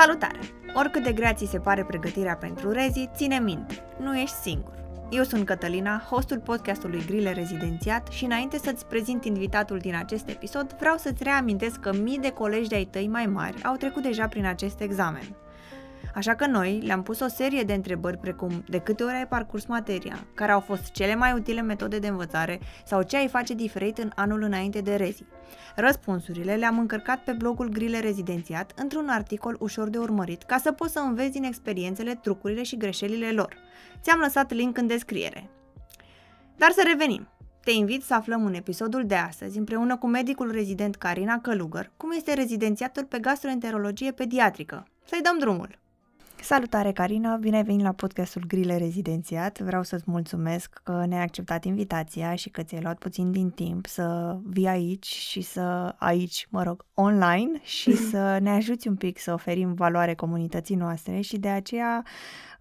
Salutare! Oricât de grea ți se pare pregătirea pentru rezi, ține minte, nu ești singur. Eu sunt Cătălina, hostul podcastului Grile Rezidențiat și înainte să-ți prezint invitatul din acest episod, vreau să-ți reamintesc că mii de colegi de-ai tăi mai mari au trecut deja prin acest examen. Așa că noi le-am pus o serie de întrebări precum de câte ori ai parcurs materia, care au fost cele mai utile metode de învățare sau ce ai face diferit în anul înainte de rezi. Răspunsurile le-am încărcat pe blogul Grile Rezidențiat într-un articol ușor de urmărit ca să poți să înveți din experiențele, trucurile și greșelile lor. Ți-am lăsat link în descriere. Dar să revenim. Te invit să aflăm în episodul de astăzi, împreună cu medicul rezident Carina Călugăr, cum este rezidențiatul pe gastroenterologie pediatrică. Să-i dăm drumul! Salutare, Carina! Bine ai venit la podcastul Grile Rezidențiat. Vreau să-ți mulțumesc că ne-ai acceptat invitația și că ți-ai luat puțin din timp să vii aici și să, aici, mă rog, online și să ne ajuți un pic să oferim valoare comunității noastre și de aceea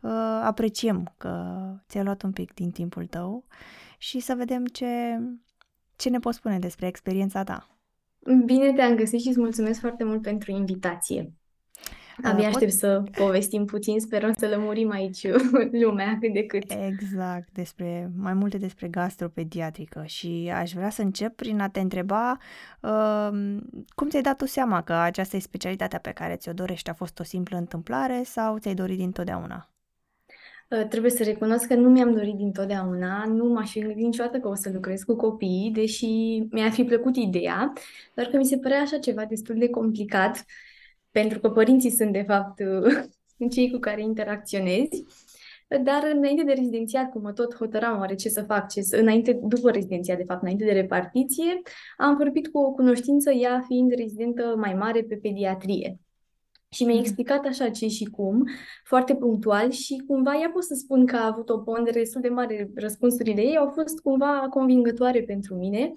uh, apreciem că ți-ai luat un pic din timpul tău și să vedem ce, ce ne poți spune despre experiența ta. Bine te-am găsit și îți mulțumesc foarte mult pentru invitație. Abia aștept să povestim puțin, sperăm să lămurim aici lumea cât de cât. Exact, despre, mai multe despre gastropediatrică și aș vrea să încep prin a te întreba uh, cum ți-ai dat tu seama că aceasta e specialitatea pe care ți-o dorești? A fost o simplă întâmplare sau ți-ai dorit dintotdeauna? Uh, trebuie să recunosc că nu mi-am dorit dintotdeauna, nu m-aș fi gândit niciodată că o să lucrez cu copii, deși mi-a fi plăcut ideea, doar că mi se părea așa ceva destul de complicat pentru că părinții sunt, de fapt, cei cu care interacționezi. Dar înainte de rezidențiat, cum mă tot hotăram oare ce să fac, ce să... înainte, după rezidențiat, de fapt, înainte de repartiție, am vorbit cu o cunoștință, ea fiind rezidentă mai mare pe pediatrie. Și mi-a mhm. explicat așa ce și cum, foarte punctual și cumva ea pot să spun că a avut o pondere destul de mare, răspunsurile ei au fost cumva convingătoare pentru mine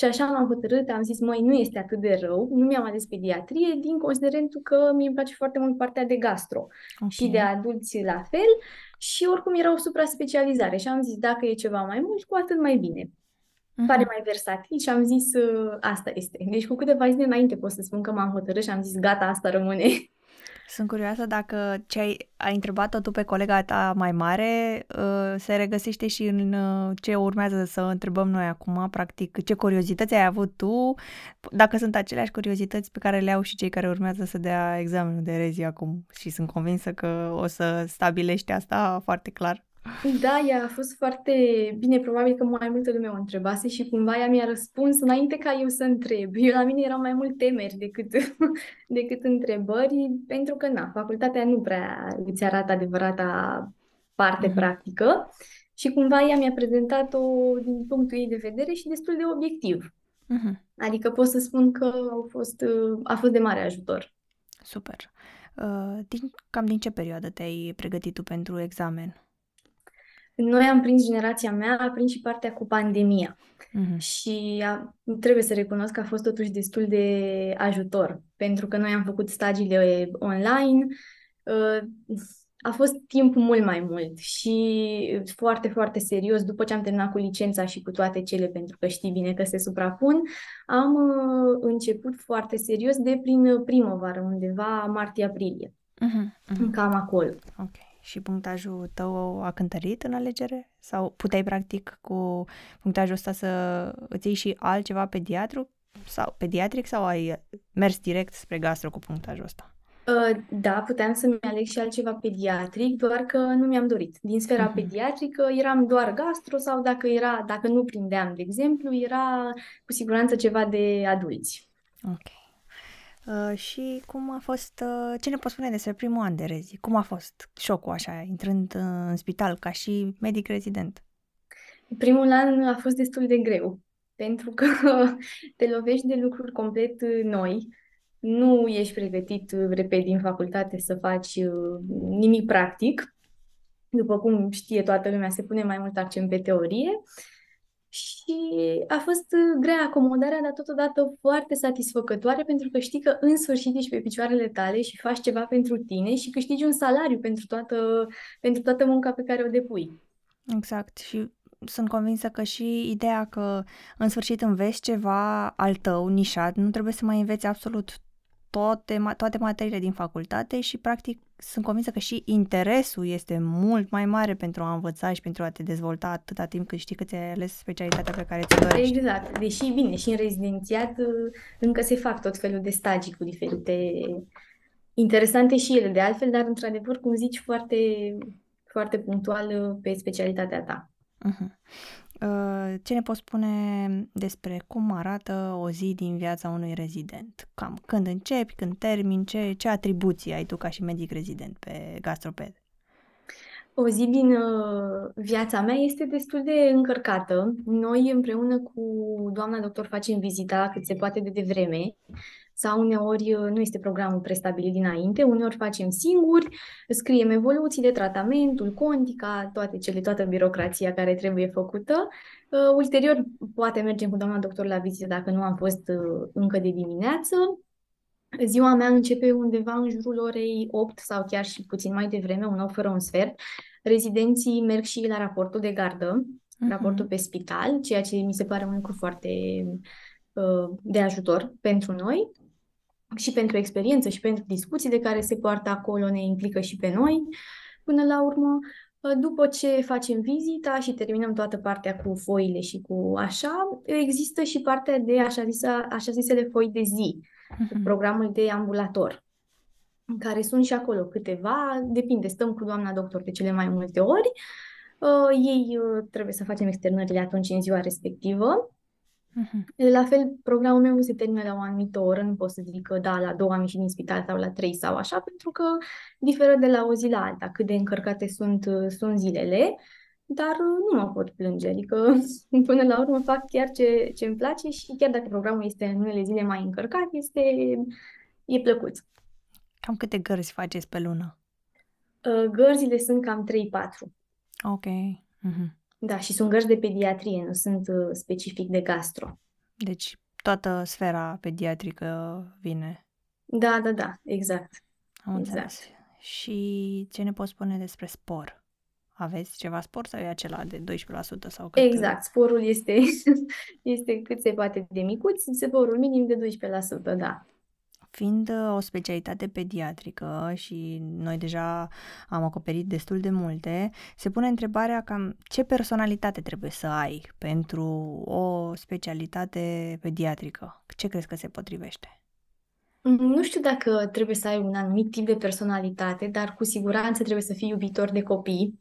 și așa m-am hotărât, am zis, măi, nu este atât de rău, nu mi-am ales pediatrie, din considerentul că mi îmi place foarte mult partea de gastro okay. și de adulți la fel și oricum era o supra-specializare și am zis, dacă e ceva mai mult, cu atât mai bine. Uh-huh. Pare mai versatil și am zis, ă, asta este. Deci cu câteva zile înainte pot să spun că m-am hotărât și am zis, gata, asta rămâne. Sunt curioasă dacă ce ai, ai întrebat-o tu pe colega ta mai mare uh, se regăsește și în uh, ce urmează să întrebăm noi acum, practic, ce curiozități ai avut tu, dacă sunt aceleași curiozități pe care le au și cei care urmează să dea examenul de rezi acum și sunt convinsă că o să stabilești asta foarte clar. Da, ea a fost foarte bine, probabil că mai multă lume o întrebase și cumva ea mi-a răspuns înainte ca eu să întreb. Eu la mine erau mai mult temeri decât, decât întrebări, pentru că, na, facultatea nu prea îți arată adevărata parte uh-huh. practică și cumva ea mi-a prezentat-o din punctul ei de vedere și destul de obiectiv. Uh-huh. Adică pot să spun că au fost, a fost de mare ajutor. Super. Uh, din, cam din ce perioadă te-ai pregătit tu pentru examen? Noi am prins generația mea, a prins și partea cu pandemia. Uh-huh. Și a, trebuie să recunosc că a fost totuși destul de ajutor, pentru că noi am făcut stagiile online, uh, a fost timp mult mai mult și foarte, foarte serios, după ce am terminat cu licența și cu toate cele, pentru că știi bine că se suprapun, am uh, început foarte serios de prin primăvară, undeva martie-aprilie. Uh-huh, uh-huh. Cam acolo. Okay și punctajul tău a cântărit în alegere? Sau puteai practic cu punctajul ăsta să îți iei și altceva pediatru sau pediatric sau ai mers direct spre gastro cu punctajul ăsta? Uh, da, puteam să-mi aleg și altceva pediatric, doar că nu mi-am dorit. Din sfera uh-huh. pediatrică eram doar gastro sau dacă era, dacă nu prindeam, de exemplu, era cu siguranță ceva de adulți. Ok. Uh, și cum a fost, uh, ce ne poți spune despre primul an de rezi? Cum a fost șocul așa, intrând uh, în spital ca și medic rezident? Primul an a fost destul de greu, pentru că te lovești de lucruri complet uh, noi, nu ești pregătit, uh, repet, din facultate să faci nimic practic. După cum știe toată lumea, se pune mai mult accent pe teorie. Și a fost uh, grea acomodarea, dar totodată foarte satisfăcătoare pentru că știi că în sfârșit ești pe picioarele tale și faci ceva pentru tine și câștigi un salariu pentru toată, pentru toată munca pe care o depui. Exact. Și sunt convinsă că și ideea că în sfârșit înveți ceva al tău, nișat, nu trebuie să mai înveți absolut toate, toate materiile din facultate și practic sunt convinsă că și interesul este mult mai mare pentru a învăța și pentru a te dezvolta atâta timp cât știi că ți-ai ales specialitatea pe care ți-o dorești. Exact. Deși, bine, și în rezidențiat uh, încă se fac tot felul de stagii cu diferite interesante și ele de altfel, dar într-adevăr, cum zici, foarte, foarte punctual uh, pe specialitatea ta. Uh-huh. Uh, ce ne poți spune despre cum arată o zi din viața unui rezident? Cam când începi, când termini, ce, ce atribuții ai tu ca și medic rezident pe gastroped? O zi din uh, viața mea este destul de încărcată. Noi împreună cu doamna doctor facem vizita cât se poate de devreme sau uneori uh, nu este programul prestabilit dinainte, uneori facem singuri, scriem evoluții de tratamentul, contica, toate cele, toată birocrația care trebuie făcută. Uh, ulterior, poate mergem cu doamna doctor la vizită dacă nu am fost uh, încă de dimineață. Ziua mea începe undeva în jurul orei 8 sau chiar și puțin mai devreme, un 8 fără un sfert. Rezidenții merg și la raportul de gardă, uh-huh. raportul pe spital, ceea ce mi se pare un lucru foarte de ajutor pentru noi și pentru experiență și pentru discuții de care se poartă acolo, ne implică și pe noi. Până la urmă, după ce facem vizita și terminăm toată partea cu foile și cu așa, există și partea de așa, zisa, așa zisele foi de zi, uh-huh. programul de ambulator, în care sunt și acolo câteva, depinde, stăm cu doamna doctor de cele mai multe ori, uh, ei uh, trebuie să facem externările atunci în ziua respectivă, Uh-huh. La fel, programul meu nu se termină la o anumită oră, nu pot să zic că da, la două am ieșit din spital sau la trei sau așa, pentru că diferă de la o zi la alta, cât de încărcate sunt, sunt zilele, dar nu mă pot plânge, adică până la urmă fac chiar ce, ce îmi place și chiar dacă programul este în unele zile mai încărcat, este, e plăcut. Cam câte gărzi faceți pe lună? Uh, gărzile sunt cam 3-4. Ok. Uh-huh. Da, și sunt gărzi de pediatrie, nu sunt uh, specific de gastro. Deci toată sfera pediatrică vine. Da, da, da, exact. Am exact. înțeles. Și ce ne poți spune despre spor? Aveți ceva spor sau e acela de 12% sau cât? Exact, sporul este, este cât se poate de micuț, sporul minim de 12%, da. Fiind uh, o specialitate pediatrică și noi deja am acoperit destul de multe, se pune întrebarea cam ce personalitate trebuie să ai pentru o specialitate pediatrică. Ce crezi că se potrivește? Mm, nu știu dacă trebuie să ai un anumit tip de personalitate, dar cu siguranță trebuie să fii iubitor de copii.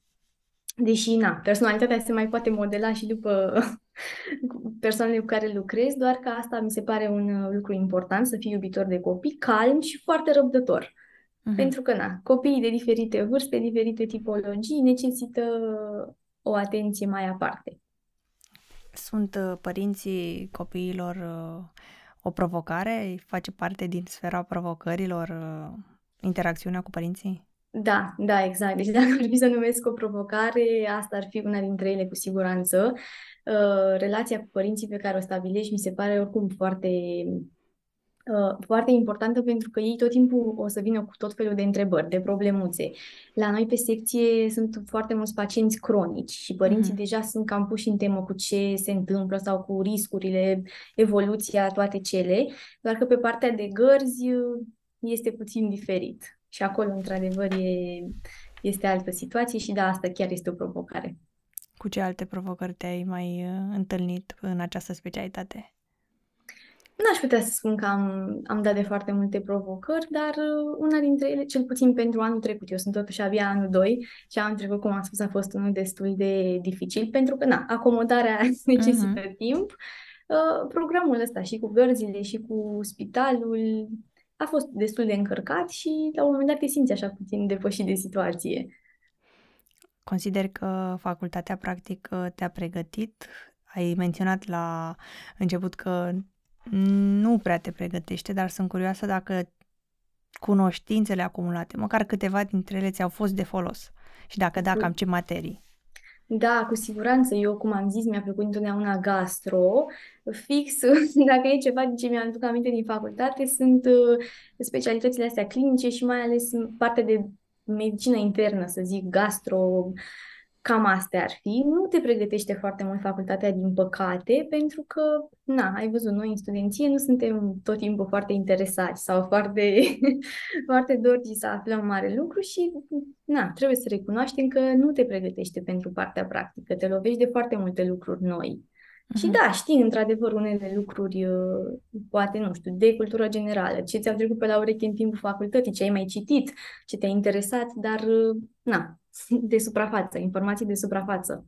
Deși, na, personalitatea se mai poate modela și după persoanele cu care lucrez, doar că asta mi se pare un uh, lucru important, să fii iubitor de copii, calm și foarte răbdător. Uh-huh. Pentru că, na, copiii de diferite vârste, diferite tipologii necesită o atenție mai aparte. Sunt uh, părinții copiilor uh, o provocare? Face parte din sfera provocărilor interacțiunea cu părinții? Da, da, exact. Deci dacă ar fi să numesc o provocare, asta ar fi una dintre ele cu siguranță. Uh, relația cu părinții pe care o stabilești mi se pare oricum foarte, uh, foarte importantă pentru că ei tot timpul o să vină cu tot felul de întrebări, de problemuțe. La noi pe secție sunt foarte mulți pacienți cronici și părinții mm-hmm. deja sunt cam puși în temă cu ce se întâmplă sau cu riscurile, evoluția, toate cele, doar că pe partea de gărzi uh, este puțin diferit. Și acolo, într-adevăr, e, este altă situație și da, asta chiar este o provocare. Cu ce alte provocări te-ai mai uh, întâlnit în această specialitate? N-aș putea să spun că am, am dat de foarte multe provocări, dar uh, una dintre ele, cel puțin pentru anul trecut, eu sunt totuși abia anul 2 și anul trecut, cum am spus, a fost unul destul de dificil, pentru că, na, acomodarea necesită uh-huh. timp. Uh, programul ăsta și cu gărzile și cu spitalul a fost destul de încărcat și la un moment dat te simți așa puțin depășit de situație. Consider că facultatea practic te-a pregătit. Ai menționat la început că nu prea te pregătește, dar sunt curioasă dacă cunoștințele acumulate, măcar câteva dintre ele ți-au fost de folos și dacă da, cam ce materii. Da, cu siguranță. Eu, cum am zis, mi-a plăcut întotdeauna gastro. Fix, dacă e ceva din ce mi-am aduc aminte din facultate, sunt uh, specialitățile astea clinice și mai ales partea de medicină internă, să zic, gastro, cam astea ar fi. Nu te pregătește foarte mult facultatea, din păcate, pentru că, na, ai văzut, noi în studenție nu suntem tot timpul foarte interesați sau foarte, foarte doriți să aflăm mare lucru și, na, trebuie să recunoaștem că nu te pregătește pentru partea practică, te lovești de foarte multe lucruri noi. Și mhm. da, știi, într-adevăr, unele lucruri, uh, poate, nu știu, de cultură generală, ce ți-au trecut pe la ureche în timpul facultății, ce ai mai citit, ce te-a interesat, dar, uh, na, de suprafață, informații de suprafață.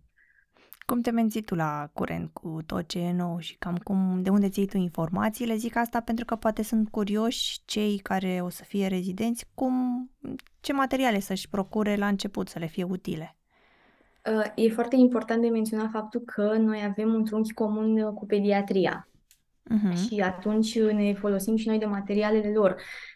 Cum te menții tu la curent cu tot ce e nou și cam cum, de unde ții tu informațiile? Zic asta pentru că poate sunt curioși cei care o să fie rezidenți, cum, ce materiale să-și procure la început să le fie utile. E foarte important de menționat faptul că noi avem un trunchi comun uh, cu pediatria. Uh-huh. Și atunci ne folosim și noi de materialele lor.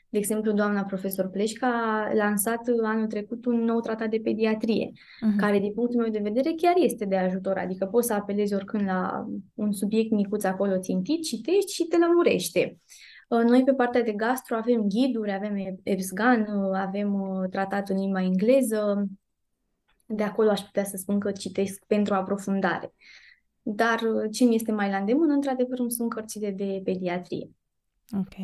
De exemplu, doamna profesor Pleșca a lansat anul trecut un nou tratat de pediatrie, uh-huh. care, din punctul meu de vedere, chiar este de ajutor. Adică poți să apelezi oricând la un subiect micuț acolo țintit, citești și te lămurește. Uh, noi, pe partea de gastro, avem ghiduri, avem EBSGAN, uh, avem tratat în limba engleză, de acolo aș putea să spun că citesc pentru aprofundare. Dar uh, ce mi este mai la îndemână, într-adevăr, sunt cărțile de pediatrie. Ok.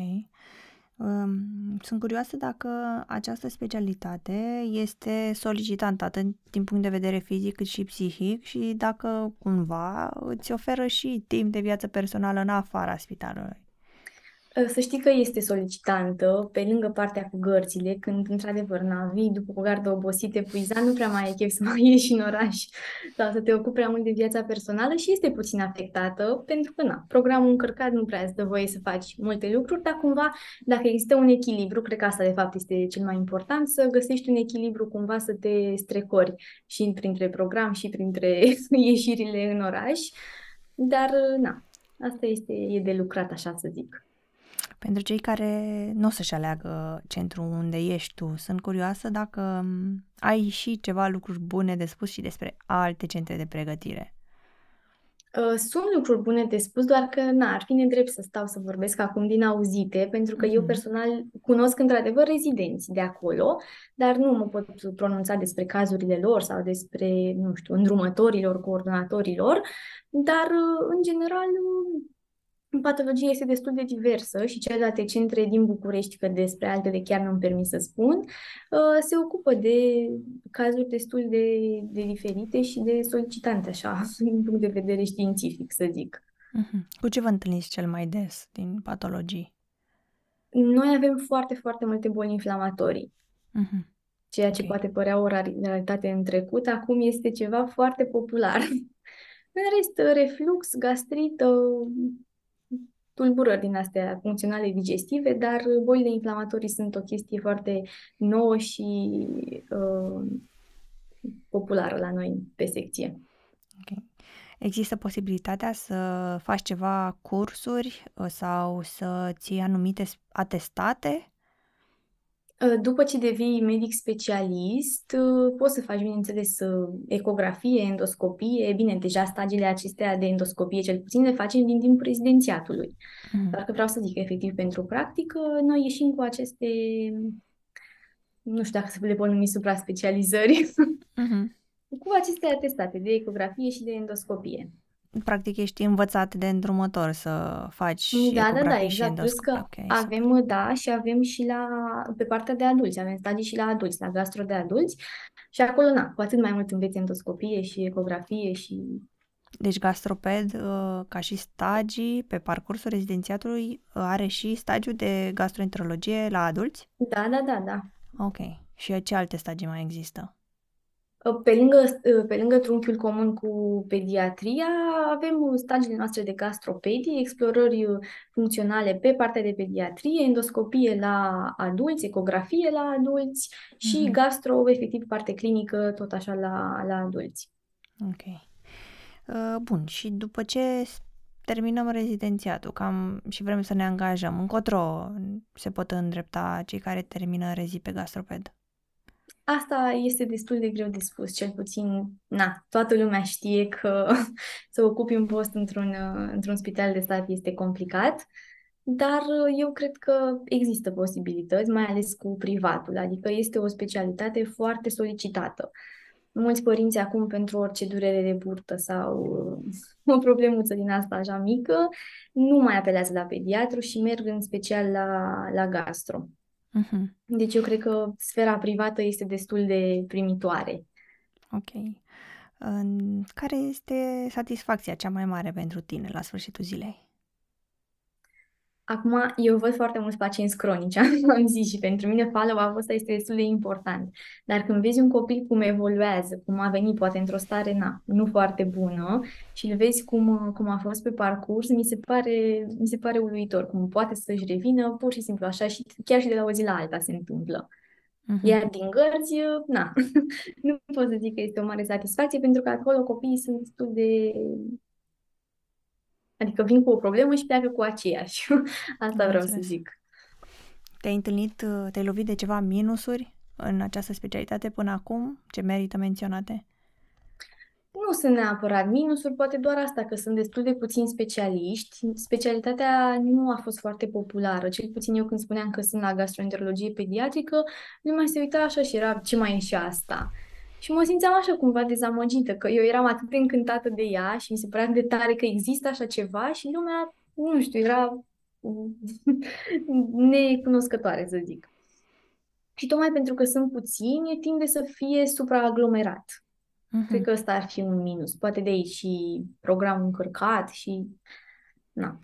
Um, sunt curioasă dacă această specialitate este solicitantă atât din punct de vedere fizic cât și psihic și dacă cumva îți oferă și timp de viață personală în afara spitalului. Ă, să știi că este solicitantă, pe lângă partea cu gărțile, când într-adevăr navi după o gardă obosită, epuizat, nu prea mai ai chef să mai ieși în oraș sau să te ocupi prea mult de viața personală și este puțin afectată, pentru că, na, programul încărcat nu prea îți dă voie să faci multe lucruri, dar cumva, dacă există un echilibru, cred că asta de fapt este cel mai important, să găsești un echilibru cumva să te strecori și printre program și printre ieșirile în oraș, dar, na, asta este, e de lucrat, așa să zic. Pentru cei care nu o să-și aleagă centrul unde ești tu, sunt curioasă dacă ai și ceva lucruri bune de spus și despre alte centre de pregătire. Uh, sunt lucruri bune de spus, doar că n ar fi nedrept să stau să vorbesc acum din auzite, pentru că mm-hmm. eu mhm. personal cunosc într-adevăr rezidenți de acolo, dar nu mă pot pronunța despre cazurile lor sau despre, nu știu, îndrumătorilor, coordonatorilor, dar uh, în general Patologia este destul de diversă și celelalte centre din București, că despre altele chiar nu-mi permis să spun, uh, se ocupă de cazuri destul de, de diferite și de solicitante, așa, din punct de vedere științific, să zic. Uh-huh. Cu ce vă întâlniți cel mai des din patologii? Noi avem foarte, foarte multe boli inflamatorii. Uh-huh. Ceea ce okay. poate părea o raritate în trecut, acum este ceva foarte popular. În rest, reflux, gastrită, tulburări din astea funcționale digestive, dar bolile inflamatorii sunt o chestie foarte nouă și uh, populară la noi pe secție. Okay. Există posibilitatea să faci ceva cursuri uh, sau să ții anumite atestate Ă, după ce devii medic specialist, ă, poți să faci, bineînțeles, ă, ecografie, endoscopie. Bine, deja stagiile acestea de endoscopie, cel puțin, le facem din timpul rezidențiatului. Mm. Dar că vreau să zic, efectiv, pentru practică, noi ieșim cu aceste, nu știu dacă se le pot numi supra-specializări, mm-hmm. cu aceste atestate de ecografie și de endoscopie practic ești învățat de îndrumător să faci Da, da, da, exact. Plus că okay, avem, super. da, și avem și la, pe partea de adulți, avem stagii și la adulți, la gastro de adulți și acolo, na, cu atât mai mult înveți endoscopie și ecografie și... Deci gastroped, uh, ca și stagii pe parcursul rezidențiatului, uh, are și stagiul de gastroenterologie la adulți? Da, da, da, da. Ok. Și ce alte stagii mai există? Pe lângă, pe lângă trunchiul comun cu pediatria, avem stagiile noastre de gastropedie, explorări funcționale pe partea de pediatrie, endoscopie la adulți, ecografie la adulți și mm-hmm. gastro, efectiv, parte clinică, tot așa la, la adulți. Ok. Uh, bun, și după ce terminăm rezidențiatul cam și vrem să ne angajăm, încotro se pot îndrepta cei care termină rezi pe gastroped? Asta este destul de greu de spus, cel puțin, na, toată lumea știe că să ocupi un post într-un, într-un spital de stat este complicat, dar eu cred că există posibilități, mai ales cu privatul, adică este o specialitate foarte solicitată. mulți părinți acum pentru orice durere de burtă sau uh, o problemuță din asta așa mică, nu mai apelează la pediatru și merg în special la, la gastro. Uh-huh. Deci eu cred că sfera privată este destul de primitoare. Ok. Care este satisfacția cea mai mare pentru tine la sfârșitul zilei? Acum, eu văd foarte mulți pacienți cronici, am zis, și pentru mine follow-up ăsta este destul de important. Dar când vezi un copil cum evoluează, cum a venit poate într-o stare na, nu foarte bună și îl vezi cum, cum a fost pe parcurs, mi se, pare, mi se pare uluitor, cum poate să-și revină pur și simplu așa și chiar și de la o zi la alta se întâmplă. Uh-huh. Iar din gărzi, na, nu pot să zic că este o mare satisfacție pentru că acolo copiii sunt destul de Adică vin cu o problemă și pleacă cu aceeași. Asta vreau să zic. Te-ai întâlnit, te-ai lovit de ceva minusuri în această specialitate până acum? Ce merită menționate? Nu sunt neapărat minusuri, poate doar asta, că sunt destul de puțini specialiști. Specialitatea nu a fost foarte populară, cel puțin eu când spuneam că sunt la gastroenterologie pediatrică, mai se uita așa și era ce mai e și asta. Și mă simțeam așa cumva dezamăgită, că eu eram atât de încântată de ea și mi se părea de tare că există așa ceva și lumea, nu știu, era necunoscătoare, să zic. Și tocmai pentru că sunt puțini, tinde să fie supraaglomerat. Uh-huh. Cred că ăsta ar fi un minus. Poate de aici și programul încărcat și... Na.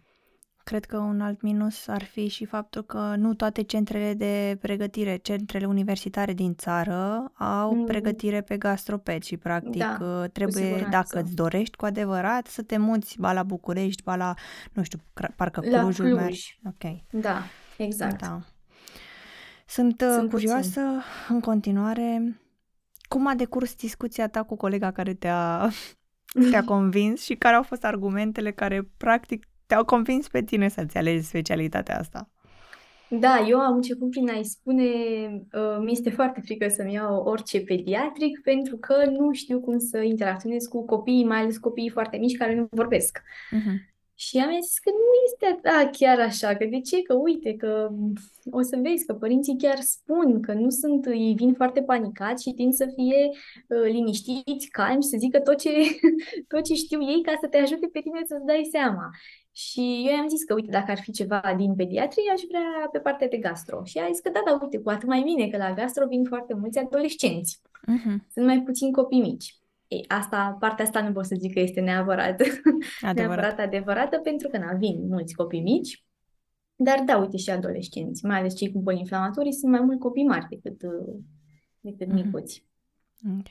Cred că un alt minus ar fi și faptul că nu toate centrele de pregătire, centrele universitare din țară au mm. pregătire pe gastroped și practic da, uh, trebuie, dacă îți dorești cu adevărat, să te muți ba la București, ba la, nu știu, parcă la Clujul Cluj. mergi. Ok. Da, exact. Da. Sunt, uh, Sunt curioasă puțin. în continuare cum a decurs discuția ta cu colega care te-a, te-a convins și care au fost argumentele care practic te-au convins pe tine să-ți alegi specialitatea asta? Da, eu am început prin a-i spune, uh, mi este foarte frică să-mi iau orice pediatric pentru că nu știu cum să interacționez cu copiii, mai ales copiii foarte mici care nu vorbesc. Uh-huh. Și am zis că nu este da, chiar așa, că de ce? Că uite, că o să vezi că părinții chiar spun că nu sunt, ei vin foarte panicați și tind să fie uh, liniștiți, calmi, să zică tot ce, tot ce știu ei ca să te ajute pe tine să-ți dai seama. Și eu i-am zis că, uite, dacă ar fi ceva din pediatrie, aș vrea pe partea de gastro. Și a zis că, da, da, uite, cu atât mai bine, că la gastro vin foarte mulți adolescenți. Uh-huh. Sunt mai puțini copii mici. Ei, asta, partea asta nu pot să zic că este neapărat adevărat, neapărat adevărată, pentru că, na, vin mulți copii mici. Dar, da, uite, și adolescenți, mai ales cei cu boli inflamatorii, sunt mai mult copii mari decât, decât uh-huh. micuți. Ok.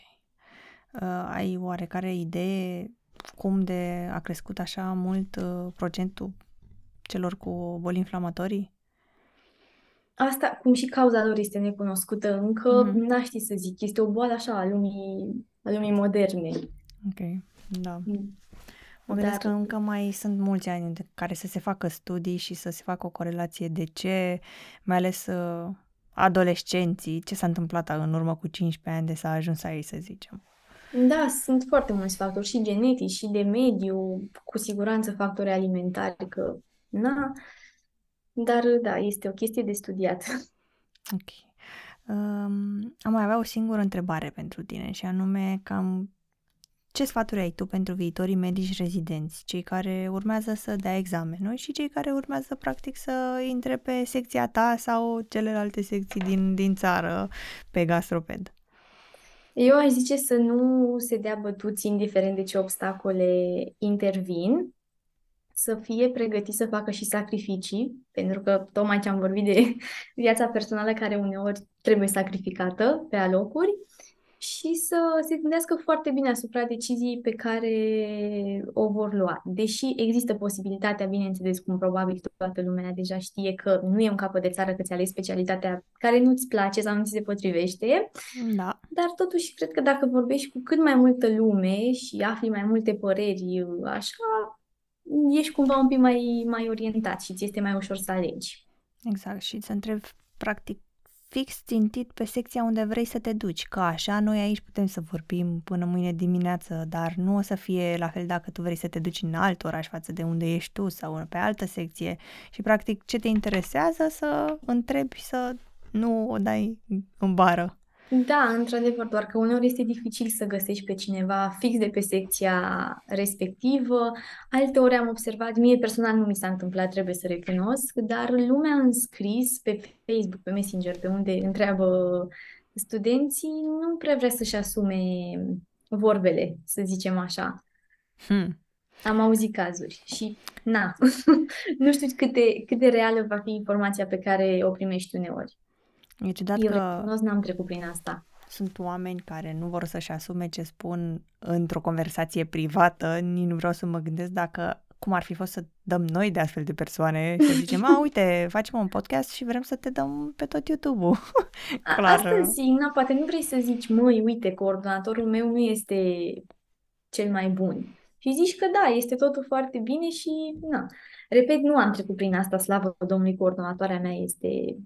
Uh, ai oarecare idee cum de a crescut așa mult uh, procentul celor cu boli inflamatorii? Asta, cum și cauza lor este necunoscută, încă mm-hmm. n-aș ști să zic. Este o boală așa a lumii, a lumii moderne. Ok, da. Mm. Mă gândesc Dar... că încă mai sunt mulți ani în care să se facă studii și să se facă o corelație de ce, mai ales uh, adolescenții, ce s-a întâmplat în urmă cu 15 ani de s-a ajuns aici, să zicem. Da, sunt foarte mulți factori, și genetici, și de mediu, cu siguranță factori alimentari, că, na, dar, da, este o chestie de studiat. Ok. Um, am mai avea o singură întrebare pentru tine și anume cam ce sfaturi ai tu pentru viitorii medici rezidenți, cei care urmează să dea examenul și cei care urmează practic să intre pe secția ta sau celelalte secții din, din țară pe gastroped? Eu aș zice să nu se dea bătuți indiferent de ce obstacole intervin, să fie pregătit să facă și sacrificii, pentru că tocmai ce am vorbit de viața personală care uneori trebuie sacrificată pe alocuri și să se gândească foarte bine asupra deciziei pe care o vor lua. Deși există posibilitatea, bineînțeles, cum probabil toată lumea deja știe că nu e un capăt de țară că ți alegi specialitatea care nu-ți place sau nu ți se potrivește, da. dar totuși cred că dacă vorbești cu cât mai multă lume și afli mai multe păreri, așa, ești cumva un pic mai, mai orientat și ți este mai ușor să alegi. Exact, și să întrebi practic fix țintit pe secția unde vrei să te duci, că așa noi aici putem să vorbim până mâine dimineață, dar nu o să fie la fel dacă tu vrei să te duci în alt oraș față de unde ești tu sau pe altă secție și practic ce te interesează să întrebi să nu o dai în bară. Da, într-adevăr, doar că uneori este dificil să găsești pe cineva fix de pe secția respectivă. Alte ori am observat, mie personal nu mi s-a întâmplat, trebuie să recunosc, dar lumea în scris pe Facebook, pe Messenger, pe unde întreabă studenții, nu prea vrea să-și asume vorbele, să zicem așa. Hmm. Am auzit cazuri și na, nu știu cât de, cât de reală va fi informația pe care o primești uneori. E ciudat Eu că recunosc, n-am trecut prin asta. sunt oameni care nu vor să-și asume ce spun într-o conversație privată, nici nu vreau să mă gândesc dacă cum ar fi fost să dăm noi de astfel de persoane și să zicem, a, uite, facem un podcast și vrem să te dăm pe tot YouTube-ul. Clar. Asta zic, na, poate nu vrei să zici, măi, uite, coordonatorul meu nu este cel mai bun. Și zici că da, este totul foarte bine și, na, repet, nu am trecut prin asta, slavă Domnului, coordonatoarea mea este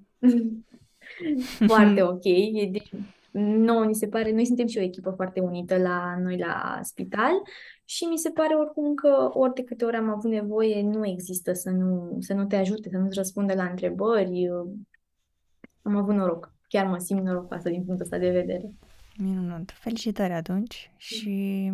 foarte ok. Deci, nouă ni se pare, noi suntem și o echipă foarte unită la noi la spital și mi se pare oricum că ori de câte ori am avut nevoie, nu există să nu, să nu te ajute, să nu-ți răspunde la întrebări. Am avut noroc. Chiar mă simt norocoasă din punctul ăsta de vedere. Minunat. Felicitări atunci și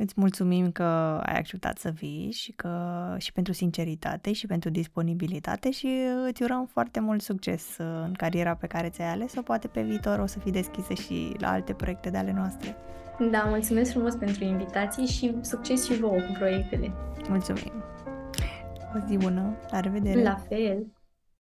Îți mulțumim că ai acceptat să vii și, că, și pentru sinceritate și pentru disponibilitate și îți urăm foarte mult succes în cariera pe care ți-ai ales-o. Poate pe viitor o să fii deschisă și la alte proiecte de ale noastre. Da, mulțumesc frumos pentru invitații și succes și vouă cu proiectele. Mulțumim! O zi bună! La revedere! La fel!